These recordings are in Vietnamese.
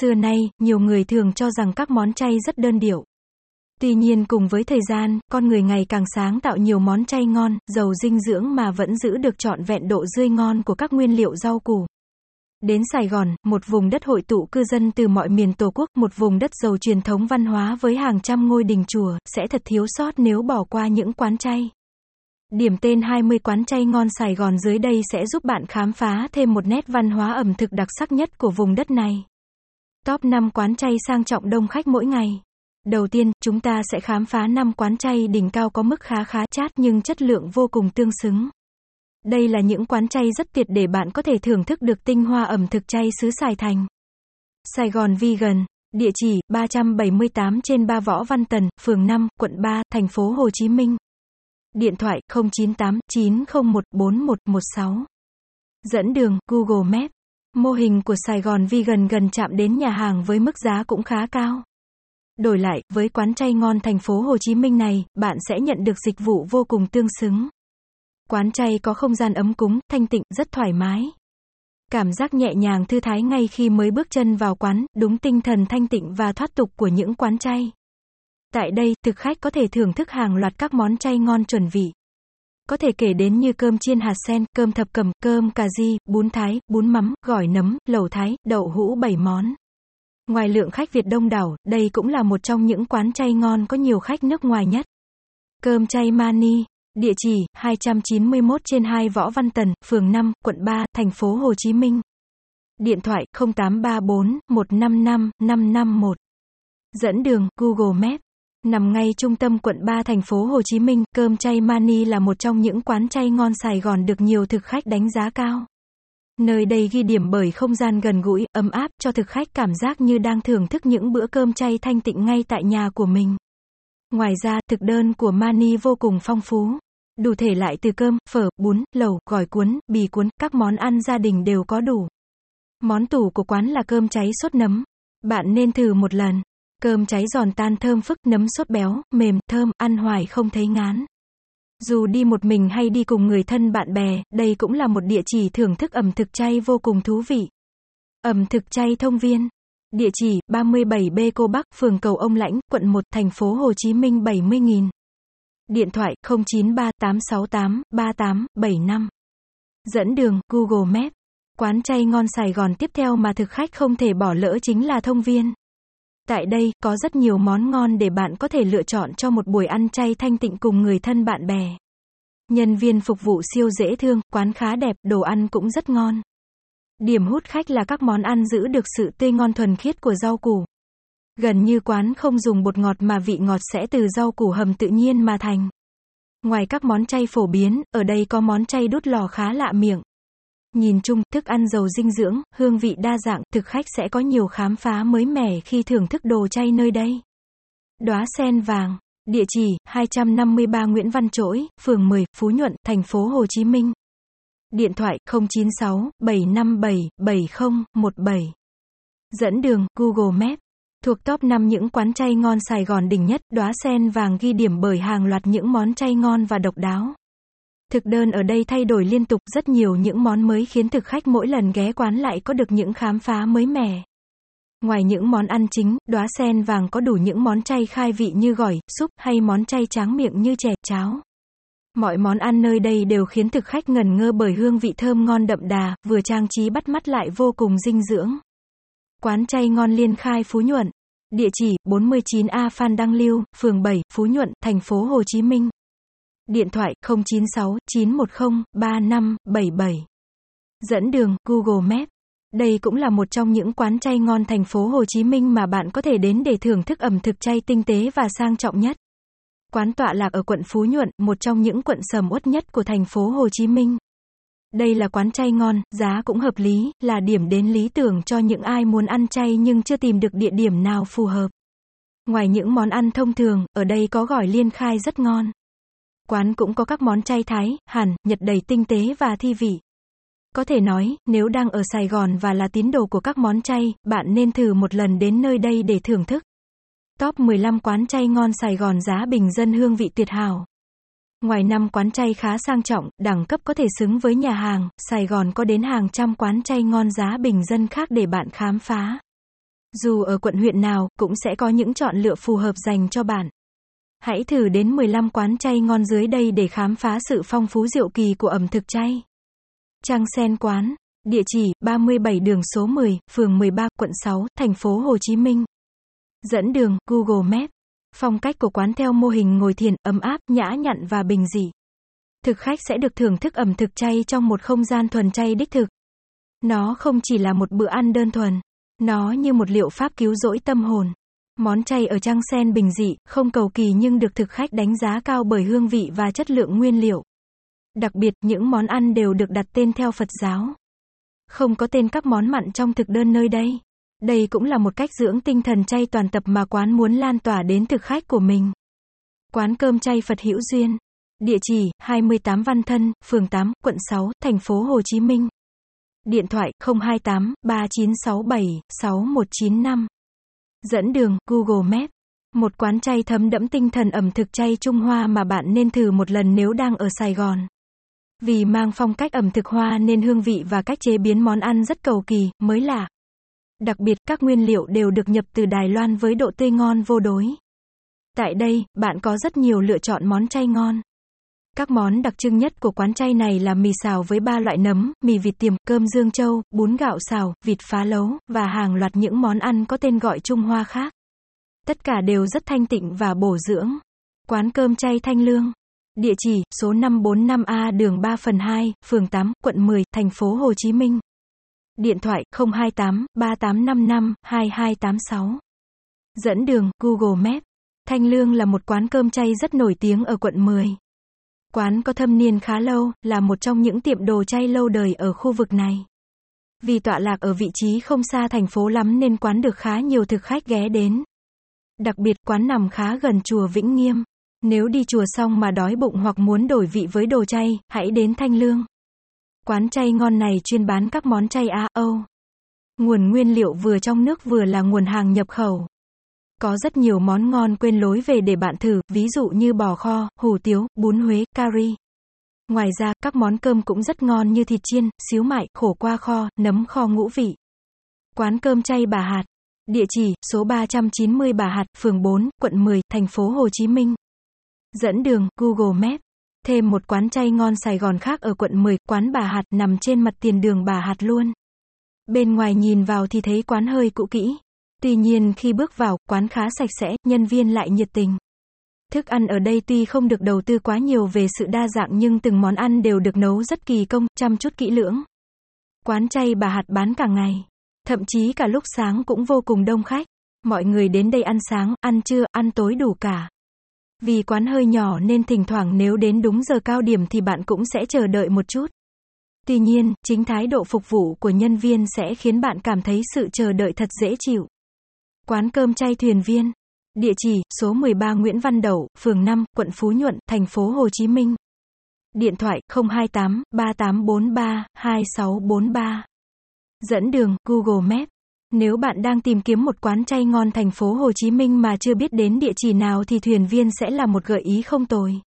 Xưa nay, nhiều người thường cho rằng các món chay rất đơn điệu. Tuy nhiên cùng với thời gian, con người ngày càng sáng tạo nhiều món chay ngon, giàu dinh dưỡng mà vẫn giữ được trọn vẹn độ tươi ngon của các nguyên liệu rau củ. Đến Sài Gòn, một vùng đất hội tụ cư dân từ mọi miền Tổ quốc, một vùng đất giàu truyền thống văn hóa với hàng trăm ngôi đình chùa, sẽ thật thiếu sót nếu bỏ qua những quán chay. Điểm tên 20 quán chay ngon Sài Gòn dưới đây sẽ giúp bạn khám phá thêm một nét văn hóa ẩm thực đặc sắc nhất của vùng đất này. Top 5 quán chay sang trọng đông khách mỗi ngày. Đầu tiên, chúng ta sẽ khám phá 5 quán chay đỉnh cao có mức khá khá chát nhưng chất lượng vô cùng tương xứng. Đây là những quán chay rất tuyệt để bạn có thể thưởng thức được tinh hoa ẩm thực chay xứ Sài Thành. Sài Gòn Vegan, địa chỉ 378 trên 3 Võ Văn Tần, phường 5, quận 3, thành phố Hồ Chí Minh. Điện thoại 098 901 4116. Dẫn đường Google Maps. Mô hình của Sài Gòn Vegan gần chạm đến nhà hàng với mức giá cũng khá cao. Đổi lại, với quán chay ngon thành phố Hồ Chí Minh này, bạn sẽ nhận được dịch vụ vô cùng tương xứng. Quán chay có không gian ấm cúng, thanh tịnh, rất thoải mái. Cảm giác nhẹ nhàng thư thái ngay khi mới bước chân vào quán, đúng tinh thần thanh tịnh và thoát tục của những quán chay. Tại đây, thực khách có thể thưởng thức hàng loạt các món chay ngon chuẩn vị. Có thể kể đến như cơm chiên hạt sen, cơm thập cẩm, cơm cà ri, bún thái, bún mắm, gỏi nấm, lẩu thái, đậu hũ 7 món. Ngoài lượng khách Việt đông đảo, đây cũng là một trong những quán chay ngon có nhiều khách nước ngoài nhất. Cơm chay Mani, địa chỉ 291 trên 2 Võ Văn Tần, phường 5, quận 3, thành phố Hồ Chí Minh. Điện thoại 0834 155 551. Dẫn đường Google Maps. Nằm ngay trung tâm quận 3 thành phố Hồ Chí Minh, cơm chay Mani là một trong những quán chay ngon Sài Gòn được nhiều thực khách đánh giá cao. Nơi đây ghi điểm bởi không gian gần gũi, ấm áp, cho thực khách cảm giác như đang thưởng thức những bữa cơm chay thanh tịnh ngay tại nhà của mình. Ngoài ra, thực đơn của Mani vô cùng phong phú. Đủ thể lại từ cơm, phở, bún, lẩu, gỏi cuốn, bì cuốn, các món ăn gia đình đều có đủ. Món tủ của quán là cơm cháy sốt nấm. Bạn nên thử một lần. Cơm cháy giòn tan thơm phức, nấm sốt béo, mềm, thơm, ăn hoài không thấy ngán. Dù đi một mình hay đi cùng người thân bạn bè, đây cũng là một địa chỉ thưởng thức ẩm thực chay vô cùng thú vị. Ẩm thực chay thông viên. Địa chỉ 37B Cô Bắc, phường Cầu Ông Lãnh, quận 1, thành phố Hồ Chí Minh 70.000. Điện thoại 093 868 3875. Dẫn đường Google Maps. Quán chay ngon Sài Gòn tiếp theo mà thực khách không thể bỏ lỡ chính là thông viên. Tại đây, có rất nhiều món ngon để bạn có thể lựa chọn cho một buổi ăn chay thanh tịnh cùng người thân bạn bè. Nhân viên phục vụ siêu dễ thương, quán khá đẹp, đồ ăn cũng rất ngon. Điểm hút khách là các món ăn giữ được sự tươi ngon thuần khiết của rau củ. Gần như quán không dùng bột ngọt mà vị ngọt sẽ từ rau củ hầm tự nhiên mà thành. Ngoài các món chay phổ biến, ở đây có món chay đút lò khá lạ miệng. Nhìn chung, thức ăn giàu dinh dưỡng, hương vị đa dạng, thực khách sẽ có nhiều khám phá mới mẻ khi thưởng thức đồ chay nơi đây. Đóa sen vàng, địa chỉ 253 Nguyễn Văn Trỗi, phường 10, Phú Nhuận, thành phố Hồ Chí Minh. Điện thoại 096 757 7017. Dẫn đường Google Maps. Thuộc top 5 những quán chay ngon Sài Gòn đỉnh nhất, đóa sen vàng ghi điểm bởi hàng loạt những món chay ngon và độc đáo. Thực đơn ở đây thay đổi liên tục rất nhiều những món mới khiến thực khách mỗi lần ghé quán lại có được những khám phá mới mẻ. Ngoài những món ăn chính, đóa sen vàng có đủ những món chay khai vị như gỏi, súp hay món chay tráng miệng như chè, cháo. Mọi món ăn nơi đây đều khiến thực khách ngần ngơ bởi hương vị thơm ngon đậm đà, vừa trang trí bắt mắt lại vô cùng dinh dưỡng. Quán chay ngon Liên Khai Phú Nhuận. Địa chỉ 49A Phan Đăng Lưu, phường 7, Phú Nhuận, thành phố Hồ Chí Minh. Điện thoại 096 910 3577. Dẫn đường Google Maps. Đây cũng là một trong những quán chay ngon thành phố Hồ Chí Minh mà bạn có thể đến để thưởng thức ẩm thực chay tinh tế và sang trọng nhất. Quán tọa lạc ở quận Phú Nhuận, một trong những quận sầm uất nhất của thành phố Hồ Chí Minh. Đây là quán chay ngon, giá cũng hợp lý, là điểm đến lý tưởng cho những ai muốn ăn chay nhưng chưa tìm được địa điểm nào phù hợp. Ngoài những món ăn thông thường, ở đây có gỏi liên khai rất ngon. Quán cũng có các món chay Thái, Hàn, Nhật đầy tinh tế và thi vị. Có thể nói, nếu đang ở Sài Gòn và là tín đồ của các món chay, bạn nên thử một lần đến nơi đây để thưởng thức. Top 15 quán chay ngon Sài Gòn giá bình dân hương vị tuyệt hảo. Ngoài năm quán chay khá sang trọng, đẳng cấp có thể xứng với nhà hàng, Sài Gòn có đến hàng trăm quán chay ngon giá bình dân khác để bạn khám phá. Dù ở quận huyện nào, cũng sẽ có những chọn lựa phù hợp dành cho bạn. Hãy thử đến 15 quán chay ngon dưới đây để khám phá sự phong phú diệu kỳ của ẩm thực chay. Trang Sen Quán, địa chỉ 37 đường số 10, phường 13, quận 6, thành phố Hồ Chí Minh. Dẫn đường, Google Maps. Phong cách của quán theo mô hình ngồi thiền, ấm áp, nhã nhặn và bình dị. Thực khách sẽ được thưởng thức ẩm thực chay trong một không gian thuần chay đích thực. Nó không chỉ là một bữa ăn đơn thuần, nó như một liệu pháp cứu rỗi tâm hồn. Món chay ở Trang Sen bình dị, không cầu kỳ nhưng được thực khách đánh giá cao bởi hương vị và chất lượng nguyên liệu. Đặc biệt, những món ăn đều được đặt tên theo Phật giáo. Không có tên các món mặn trong thực đơn nơi đây. Đây cũng là một cách dưỡng tinh thần chay toàn tập mà quán muốn lan tỏa đến thực khách của mình. Quán cơm chay Phật Hữu Duyên. Địa chỉ 28 Văn Thân, phường 8, quận 6, thành phố Hồ Chí Minh. Điện thoại 028 3967 6195. Dẫn đường Google Maps. Một quán chay thấm đẫm tinh thần ẩm thực chay Trung Hoa mà bạn nên thử một lần nếu đang ở Sài Gòn. Vì mang phong cách ẩm thực Hoa nên hương vị và cách chế biến món ăn rất cầu kỳ, mới lạ. Đặc biệt, các nguyên liệu đều được nhập từ Đài Loan với độ tươi ngon vô đối. Tại đây, bạn có rất nhiều lựa chọn món chay ngon. Các món đặc trưng nhất của quán chay này là mì xào với ba loại nấm, mì vịt tiềm, cơm dương châu, bún gạo xào, vịt phá lấu, và hàng loạt những món ăn có tên gọi Trung Hoa khác. Tất cả đều rất thanh tịnh và bổ dưỡng. Quán cơm chay Thanh Lương. Địa chỉ, số 545A đường 3 phần 2, phường 8, quận 10, thành phố Hồ Chí Minh. Điện thoại 028 3855 2286. Dẫn đường Google Maps. Thanh Lương là một quán cơm chay rất nổi tiếng ở quận 10. Quán có thâm niên khá lâu, là một trong những tiệm đồ chay lâu đời ở khu vực này. Vì tọa lạc ở vị trí không xa thành phố lắm nên quán được khá nhiều thực khách ghé đến. Đặc biệt quán nằm khá gần chùa Vĩnh Nghiêm. Nếu đi chùa xong mà đói bụng hoặc muốn đổi vị với đồ chay, hãy đến Thanh Lương. Quán chay ngon này chuyên bán các món chay Á, Âu. Nguồn nguyên liệu vừa trong nước vừa là nguồn hàng nhập khẩu. Có rất nhiều món ngon quên lối về để bạn thử, ví dụ như bò kho, hủ tiếu, bún Huế, curry. Ngoài ra, các món cơm cũng rất ngon như thịt chiên, xíu mại, khổ qua kho, nấm kho ngũ vị. Quán cơm chay Bà Hạt. Địa chỉ, số 390 Bà Hạt, phường 4, quận 10, thành phố Hồ Chí Minh. Dẫn đường, Google Maps. Thêm một quán chay ngon Sài Gòn khác ở quận 10, quán Bà Hạt nằm trên mặt tiền đường Bà Hạt luôn. Bên ngoài nhìn vào thì thấy quán hơi cũ kỹ. Tuy nhiên khi bước vào, quán khá sạch sẽ, nhân viên lại nhiệt tình. Thức ăn ở đây tuy không được đầu tư quá nhiều về sự đa dạng nhưng từng món ăn đều được nấu rất kỳ công, chăm chút kỹ lưỡng. Quán chay bà hạt bán cả ngày. Thậm chí cả lúc sáng cũng vô cùng đông khách. Mọi người đến đây ăn sáng, ăn trưa, ăn tối đủ cả. Vì quán hơi nhỏ nên thỉnh thoảng nếu đến đúng giờ cao điểm thì bạn cũng sẽ chờ đợi một chút. Tuy nhiên, chính thái độ phục vụ của nhân viên sẽ khiến bạn cảm thấy sự chờ đợi thật dễ chịu. Quán cơm chay thuyền viên. Địa chỉ, số 13 Nguyễn Văn Đậu, phường 5, quận Phú Nhuận, thành phố Hồ Chí Minh. Điện thoại 028 3843 2643. Dẫn đường Google Maps. Nếu bạn đang tìm kiếm một quán chay ngon thành phố Hồ Chí Minh mà chưa biết đến địa chỉ nào thì thuyền viên sẽ là một gợi ý không tồi.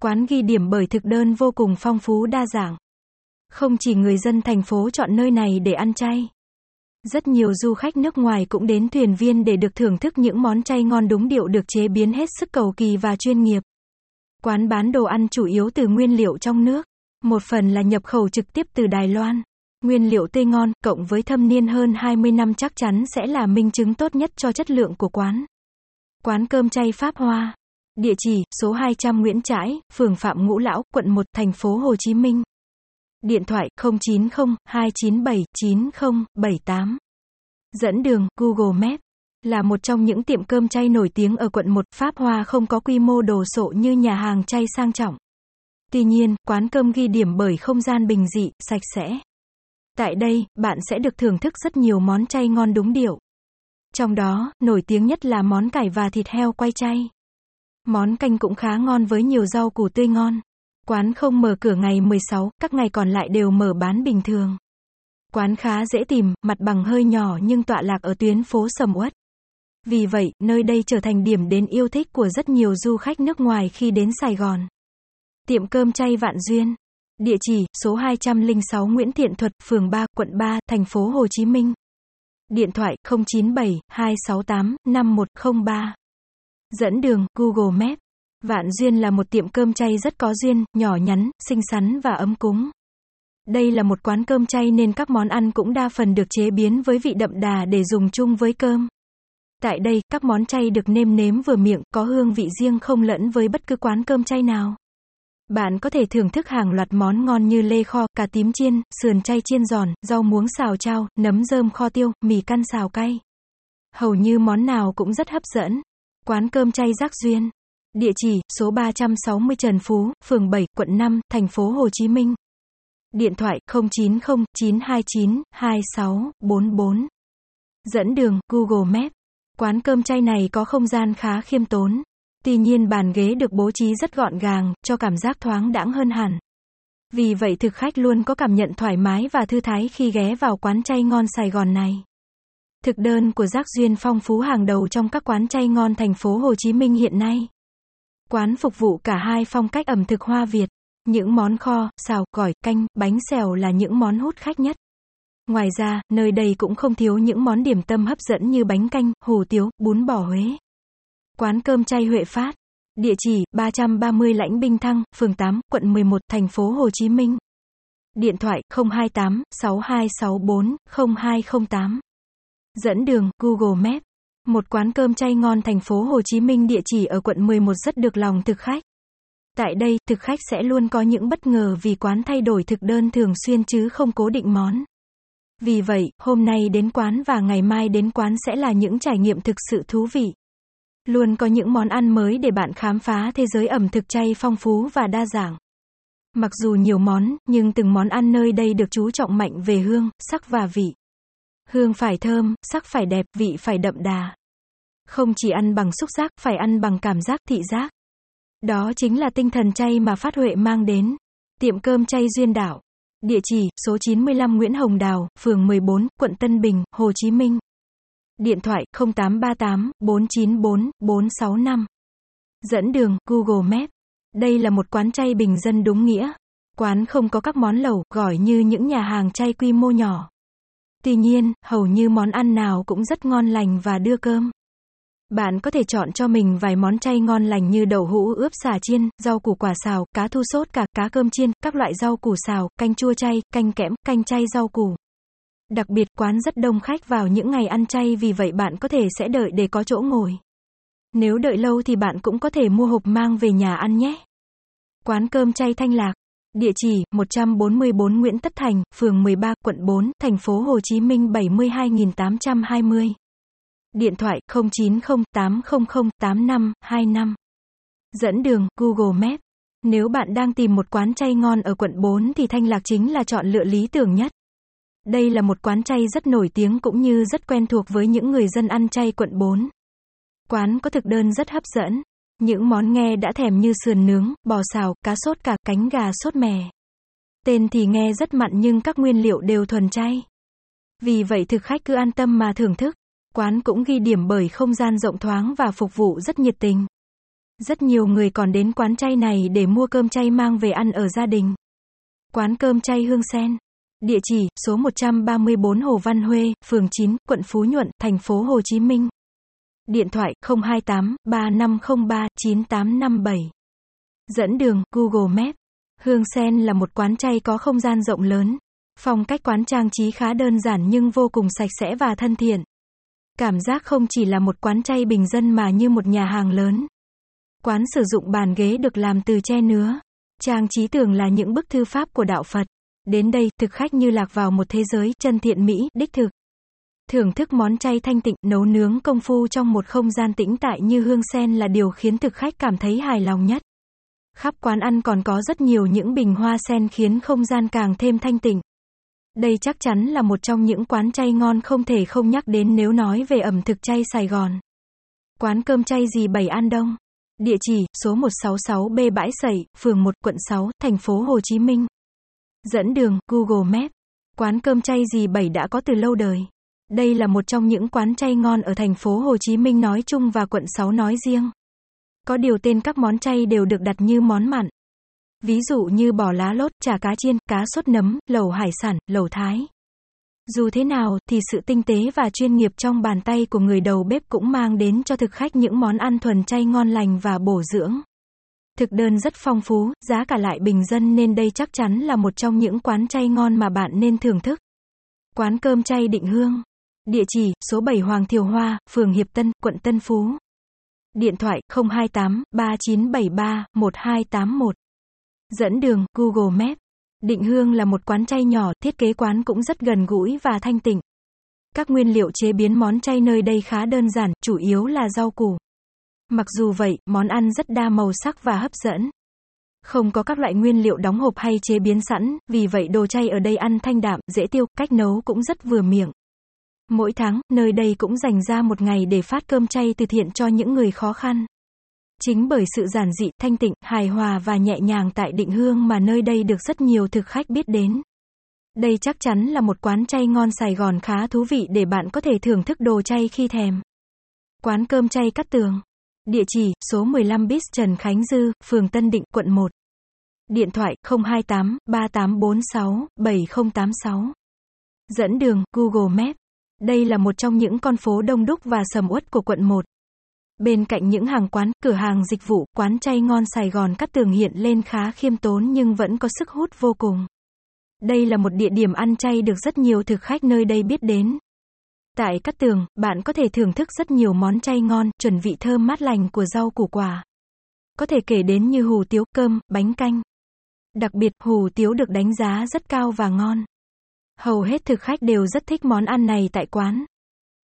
Quán ghi điểm bởi thực đơn vô cùng phong phú đa dạng. Không chỉ người dân thành phố chọn nơi này để ăn chay. Rất nhiều du khách nước ngoài cũng đến thuyền viên để được thưởng thức những món chay ngon đúng điệu được chế biến hết sức cầu kỳ và chuyên nghiệp. Quán bán đồ ăn chủ yếu từ nguyên liệu trong nước. Một phần là nhập khẩu trực tiếp từ Đài Loan. Nguyên liệu tươi ngon, cộng với thâm niên hơn 20 năm chắc chắn sẽ là minh chứng tốt nhất cho chất lượng của quán. Quán cơm chay Pháp Hoa. Địa chỉ, số 200 Nguyễn Trãi, phường Phạm Ngũ Lão, quận 1, thành phố Hồ Chí Minh. Điện thoại 090 297 9078. Dẫn đường Google Maps là một trong những tiệm cơm chay nổi tiếng ở quận 1, Pháp Hoa không có quy mô đồ sộ như nhà hàng chay sang trọng. Tuy nhiên, quán cơm ghi điểm bởi không gian bình dị, sạch sẽ. Tại đây, bạn sẽ được thưởng thức rất nhiều món chay ngon đúng điệu. Trong đó, nổi tiếng nhất là món cải và thịt heo quay chay. Món canh cũng khá ngon với nhiều rau củ tươi ngon. Quán không mở cửa ngày 16, các ngày còn lại đều mở bán bình thường. Quán khá dễ tìm, mặt bằng hơi nhỏ nhưng tọa lạc ở tuyến phố Sầm Uất. Vì vậy, nơi đây trở thành điểm đến yêu thích của rất nhiều du khách nước ngoài khi đến Sài Gòn. Tiệm cơm chay Vạn Duyên. Địa chỉ, số 206 Nguyễn Thiện Thuật, phường 3, quận 3, thành phố Hồ Chí Minh. Điện thoại 097 268 5103. Dẫn đường Google Maps. Vạn Duyên là một tiệm cơm chay rất có duyên, nhỏ nhắn, xinh xắn và ấm cúng. Đây là một quán cơm chay nên các món ăn cũng đa phần được chế biến với vị đậm đà để dùng chung với cơm. Tại đây, các món chay được nêm nếm vừa miệng, có hương vị riêng không lẫn với bất cứ quán cơm chay nào. Bạn có thể thưởng thức hàng loạt món ngon như lê kho, cà tím chiên, sườn chay chiên giòn, rau muống xào trao, nấm rơm kho tiêu, mì căn xào cay. Hầu như món nào cũng rất hấp dẫn. Quán cơm chay Giác Duyên. Địa chỉ, số 360 Trần Phú, phường 7, quận 5, thành phố Hồ Chí Minh. Điện thoại 090 929 2644. Dẫn đường Google Maps. Quán cơm chay này có không gian khá khiêm tốn. Tuy nhiên bàn ghế được bố trí rất gọn gàng, cho cảm giác thoáng đãng hơn hẳn. Vì vậy thực khách luôn có cảm nhận thoải mái và thư thái khi ghé vào quán chay ngon Sài Gòn này. Thực đơn của Giác Duyên phong phú hàng đầu trong các quán chay ngon thành phố Hồ Chí Minh hiện nay. Quán phục vụ cả hai phong cách ẩm thực Hoa Việt. Những món kho, xào, gỏi, canh, bánh xèo là những món hút khách nhất. Ngoài ra, nơi đây cũng không thiếu những món điểm tâm hấp dẫn như bánh canh, hủ tiếu, bún bò Huế. Quán cơm chay Huệ Phát. Địa chỉ 330 Lãnh Binh Thăng, phường 8, quận 11, thành phố Hồ Chí Minh. Điện thoại 028 6264 0208. Dẫn đường Google Maps. Một quán cơm chay ngon thành phố Hồ Chí Minh địa chỉ ở quận 11 rất được lòng thực khách. Tại đây, thực khách sẽ luôn có những bất ngờ vì quán thay đổi thực đơn thường xuyên chứ không cố định món. Vì vậy, hôm nay đến quán và ngày mai đến quán sẽ là những trải nghiệm thực sự thú vị. Luôn có những món ăn mới để bạn khám phá thế giới ẩm thực chay phong phú và đa dạng. Mặc dù nhiều món, nhưng từng món ăn nơi đây được chú trọng mạnh về hương, sắc và vị. Hương phải thơm, sắc phải đẹp, vị phải đậm đà. Không chỉ ăn bằng xúc giác, phải ăn bằng cảm giác thị giác. Đó chính là tinh thần chay mà Phát Huệ mang đến. Tiệm cơm chay Duyên Đảo. Địa chỉ, số 95 Nguyễn Hồng Đào, phường 14, quận Tân Bình, Hồ Chí Minh. Điện thoại 0838 494 465. Dẫn đường Google Maps. Đây là một quán chay bình dân đúng nghĩa. Quán không có các món lẩu, gỏi như những nhà hàng chay quy mô nhỏ. Tuy nhiên, hầu như món ăn nào cũng rất ngon lành và đưa cơm. Bạn có thể chọn cho mình vài món chay ngon lành như đậu hũ ướp xà chiên, rau củ quả xào, cá thu sốt cả, cá cơm chiên, các loại rau củ xào, canh chua chay, canh kẽm, canh chay rau củ. Đặc biệt quán rất đông khách vào những ngày ăn chay vì vậy bạn có thể sẽ đợi để có chỗ ngồi. Nếu đợi lâu thì bạn cũng có thể mua hộp mang về nhà ăn nhé. Quán cơm chay Thanh Lạc. Địa chỉ 144 Nguyễn Tất Thành, phường 13, quận 4, thành phố Hồ Chí Minh 72820. Điện thoại 0908008525. Dẫn đường Google Maps. Nếu bạn đang tìm một quán chay ngon ở quận 4 thì Thanh Lạc chính là chọn lựa lý tưởng nhất. Đây là một quán chay rất nổi tiếng cũng như rất quen thuộc với những người dân ăn chay quận 4. Quán có thực đơn rất hấp dẫn. Những món nghe đã thèm như sườn nướng, bò xào, cá sốt cả cánh gà sốt mè. Tên thì nghe rất mặn nhưng các nguyên liệu đều thuần chay. Vì vậy thực khách cứ an tâm mà thưởng thức. Quán cũng ghi điểm bởi không gian rộng thoáng và phục vụ rất nhiệt tình. Rất nhiều người còn đến quán chay này để mua cơm chay mang về ăn ở gia đình. Quán cơm chay Hương Sen. Địa chỉ, số 134 Hồ Văn Huê, phường 9, quận Phú Nhuận, thành phố Hồ Chí Minh. Điện thoại 028 3503 9857. Dẫn đường Google Maps. Hương Sen là một quán chay có không gian rộng lớn. Phong cách quán trang trí khá đơn giản nhưng vô cùng sạch sẽ và thân thiện. Cảm giác không chỉ là một quán chay bình dân mà như một nhà hàng lớn. Quán sử dụng bàn ghế được làm từ tre nứa. Trang trí tường là những bức thư pháp của đạo Phật. Đến đây, thực khách như lạc vào một thế giới chân thiện mỹ, đích thực. Thưởng thức món chay thanh tịnh, nấu nướng công phu trong một không gian tĩnh tại như hương sen là điều khiến thực khách cảm thấy hài lòng nhất. Khắp quán ăn còn có rất nhiều những bình hoa sen khiến không gian càng thêm thanh tịnh. Đây chắc chắn là một trong những quán chay ngon không thể không nhắc đến nếu nói về ẩm thực chay Sài Gòn. Quán cơm chay gì Bảy An Đông. Địa chỉ, số 166B Bãi Sẩy, phường 1, quận 6, thành phố Hồ Chí Minh. Dẫn đường, Google Maps. Quán cơm chay gì Bảy đã có từ lâu đời. Đây là một trong những quán chay ngon ở thành phố Hồ Chí Minh nói chung và quận 6 nói riêng. Có điều tên các món chay đều được đặt như món mặn. Ví dụ như bò lá lốt, chả cá chiên, cá sốt nấm, lẩu hải sản, lẩu thái. Dù thế nào, thì sự tinh tế và chuyên nghiệp trong bàn tay của người đầu bếp cũng mang đến cho thực khách những món ăn thuần chay ngon lành và bổ dưỡng. Thực đơn rất phong phú, giá cả lại bình dân nên đây chắc chắn là một trong những quán chay ngon mà bạn nên thưởng thức. Quán cơm chay Định Hương. Địa chỉ, số 7 Hoàng Thiều Hoa, phường Hiệp Tân, quận Tân Phú. Điện thoại 028 3973 1281. Dẫn đường Google Maps. Định Hương là một quán chay nhỏ, thiết kế quán cũng rất gần gũi và thanh tịnh. Các nguyên liệu chế biến món chay nơi đây khá đơn giản, chủ yếu là rau củ. Mặc dù vậy, món ăn rất đa màu sắc và hấp dẫn. Không có các loại nguyên liệu đóng hộp hay chế biến sẵn, vì vậy đồ chay ở đây ăn thanh đạm, dễ tiêu, cách nấu cũng rất vừa miệng. Mỗi tháng, nơi đây cũng dành ra một ngày để phát cơm chay từ thiện cho những người khó khăn. Chính bởi sự giản dị, thanh tịnh, hài hòa và nhẹ nhàng tại định hương mà nơi đây được rất nhiều thực khách biết đến. Đây chắc chắn là một quán chay ngon Sài Gòn khá thú vị để bạn có thể thưởng thức đồ chay khi thèm. Quán cơm chay Cát Tường. Địa chỉ, số 15 Bis Trần Khánh Dư, phường Tân Định, quận 1. Điện thoại 028 3846 7086. Dẫn đường Google Maps. Đây là một trong những con phố đông đúc và sầm uất của quận 1. Bên cạnh những hàng quán, cửa hàng dịch vụ, quán chay ngon Sài Gòn cắt Tường hiện lên khá khiêm tốn nhưng vẫn có sức hút vô cùng. Đây là một địa điểm ăn chay được rất nhiều thực khách nơi đây biết đến. Tại Cát Tường, bạn có thể thưởng thức rất nhiều món chay ngon, chuẩn vị thơm mát lành của rau củ quả. Có thể kể đến như hủ tiếu, cơm, bánh canh. Đặc biệt, hủ tiếu được đánh giá rất cao và ngon. Hầu hết thực khách đều rất thích món ăn này tại quán.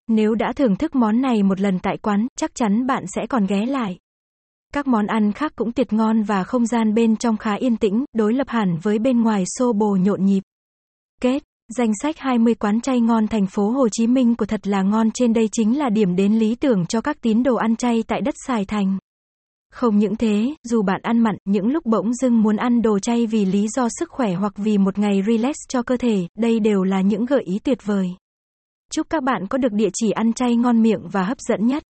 Nếu đã thưởng thức món này một lần tại quán, chắc chắn bạn sẽ còn ghé lại. Các món ăn khác cũng tuyệt ngon và không gian bên trong khá yên tĩnh, đối lập hẳn với bên ngoài xô bồ nhộn nhịp. Kết Danh sách 20 quán chay ngon thành phố Hồ Chí Minh của thật là ngon trên đây chính là điểm đến lý tưởng cho các tín đồ ăn chay tại đất Sài Thành. Không những thế, dù bạn ăn mặn, những lúc bỗng dưng muốn ăn đồ chay vì lý do sức khỏe hoặc vì một ngày relax cho cơ thể, đây đều là những gợi ý tuyệt vời. Chúc các bạn có được địa chỉ ăn chay ngon miệng và hấp dẫn nhất.